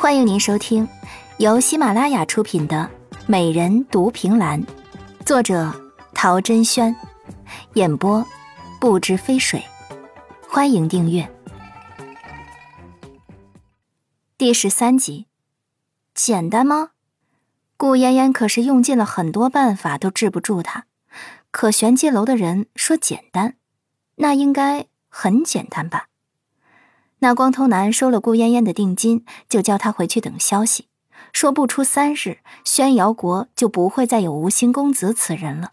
欢迎您收听由喜马拉雅出品的《美人独凭栏》，作者陶珍轩，演播不知飞水。欢迎订阅第十三集。简单吗？顾嫣嫣可是用尽了很多办法都治不住他，可玄机楼的人说简单，那应该很简单吧？那光头男收了顾嫣嫣的定金，就叫他回去等消息，说不出三日，宣瑶国就不会再有无心公子此人了。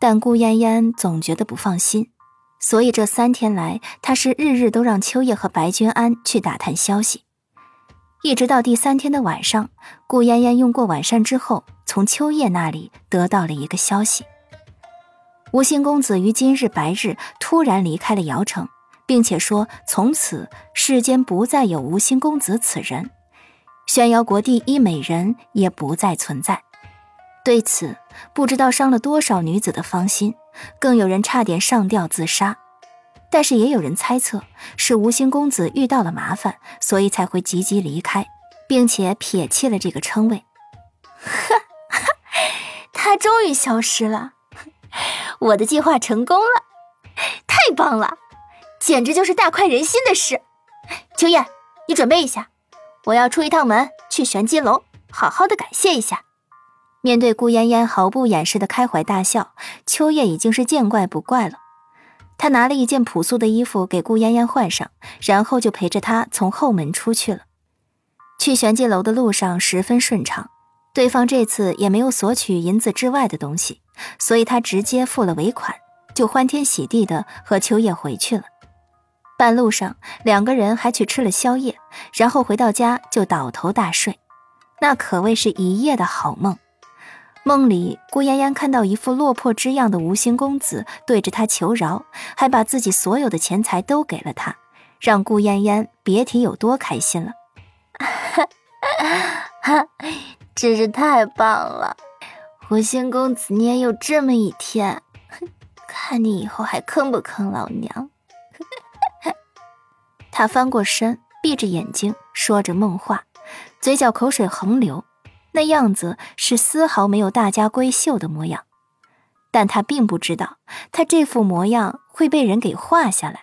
但顾嫣嫣总觉得不放心，所以这三天来，他是日日都让秋叶和白君安去打探消息。一直到第三天的晚上，顾嫣嫣用过晚膳之后，从秋叶那里得到了一个消息：无心公子于今日白日突然离开了瑶城。并且说，从此世间不再有无心公子此人，宣瑶国第一美人也不再存在。对此，不知道伤了多少女子的芳心，更有人差点上吊自杀。但是也有人猜测，是无心公子遇到了麻烦，所以才会急急离开，并且撇弃了这个称谓。哈，他终于消失了，我的计划成功了，太棒了！简直就是大快人心的事，秋叶，你准备一下，我要出一趟门，去玄机楼，好好的感谢一下。面对顾嫣嫣毫不掩饰的开怀大笑，秋叶已经是见怪不怪了。他拿了一件朴素的衣服给顾嫣嫣换上，然后就陪着她从后门出去了。去玄机楼的路上十分顺畅，对方这次也没有索取银子之外的东西，所以他直接付了尾款，就欢天喜地的和秋叶回去了。半路上，两个人还去吃了宵夜，然后回到家就倒头大睡，那可谓是一夜的好梦。梦里，顾嫣嫣看到一副落魄之样的无心公子对着她求饶，还把自己所有的钱财都给了他，让顾嫣嫣别提有多开心了。哈，真是太棒了！无心公子，你也有这么一天，看你以后还坑不坑老娘？他翻过身，闭着眼睛说着梦话，嘴角口水横流，那样子是丝毫没有大家闺秀的模样。但他并不知道，他这副模样会被人给画下来，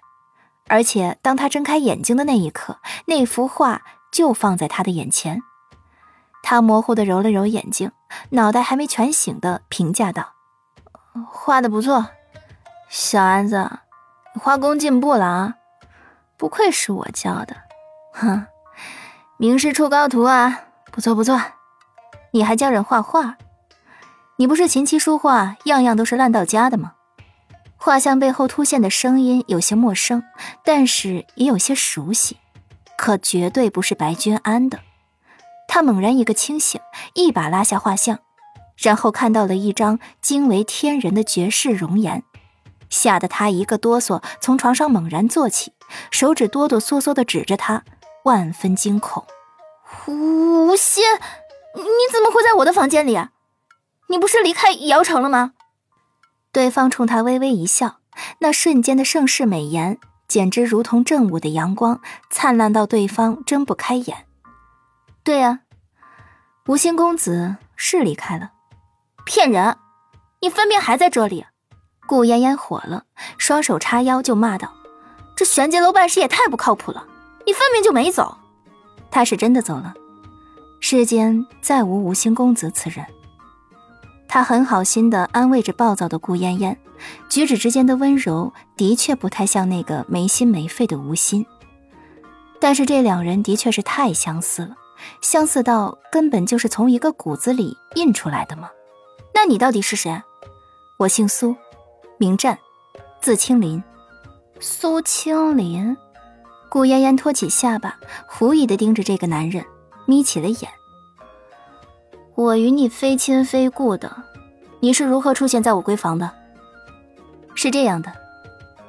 而且当他睁开眼睛的那一刻，那幅画就放在他的眼前。他模糊的揉了揉眼睛，脑袋还没全醒的评价道：“画的不错，小安子，画工进步了啊。”不愧是我教的，哼，名师出高徒啊，不错不错。你还教人画画？你不是琴棋书画样样都是烂到家的吗？画像背后突现的声音有些陌生，但是也有些熟悉，可绝对不是白君安的。他猛然一个清醒，一把拉下画像，然后看到了一张惊为天人的绝世容颜。吓得他一个哆嗦，从床上猛然坐起，手指哆哆嗦嗦的指着他，万分惊恐。吴心，你怎么会在我的房间里啊？你不是离开瑶城了吗？对方冲他微微一笑，那瞬间的盛世美颜，简直如同正午的阳光，灿烂到对方睁不开眼。对呀，无心公子是离开了，骗人！你分明还在这里。顾嫣嫣火了，双手叉腰就骂道：“这玄阶楼办事也太不靠谱了！你分明就没走。”他是真的走了，世间再无无心公子此人。他很好心的安慰着暴躁的顾嫣嫣，举止之间的温柔的确不太像那个没心没肺的无心，但是这两人的确是太相似了，相似到根本就是从一个骨子里印出来的吗？那你到底是谁？我姓苏。名战，字青林。苏青林，顾嫣嫣托起下巴，狐疑的盯着这个男人，眯起了眼。我与你非亲非故的，你是如何出现在我闺房的？是这样的，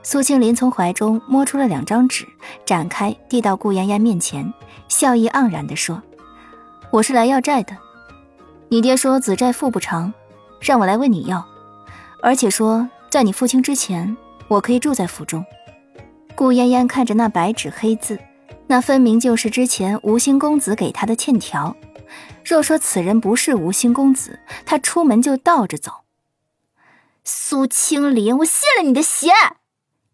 苏青林从怀中摸出了两张纸，展开递到顾嫣嫣面前，笑意盎然的说：“我是来要债的，你爹说子债父不偿，让我来问你要，而且说。”在你父亲之前，我可以住在府中。顾嫣嫣看着那白纸黑字，那分明就是之前吴兴公子给他的欠条。若说此人不是吴兴公子，他出门就倒着走。苏青林，我信了你的鞋！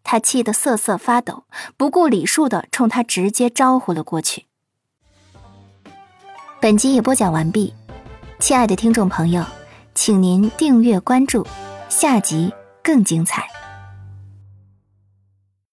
他气得瑟瑟发抖，不顾礼数的冲他直接招呼了过去。本集已播讲完毕，亲爱的听众朋友，请您订阅关注，下集更精彩。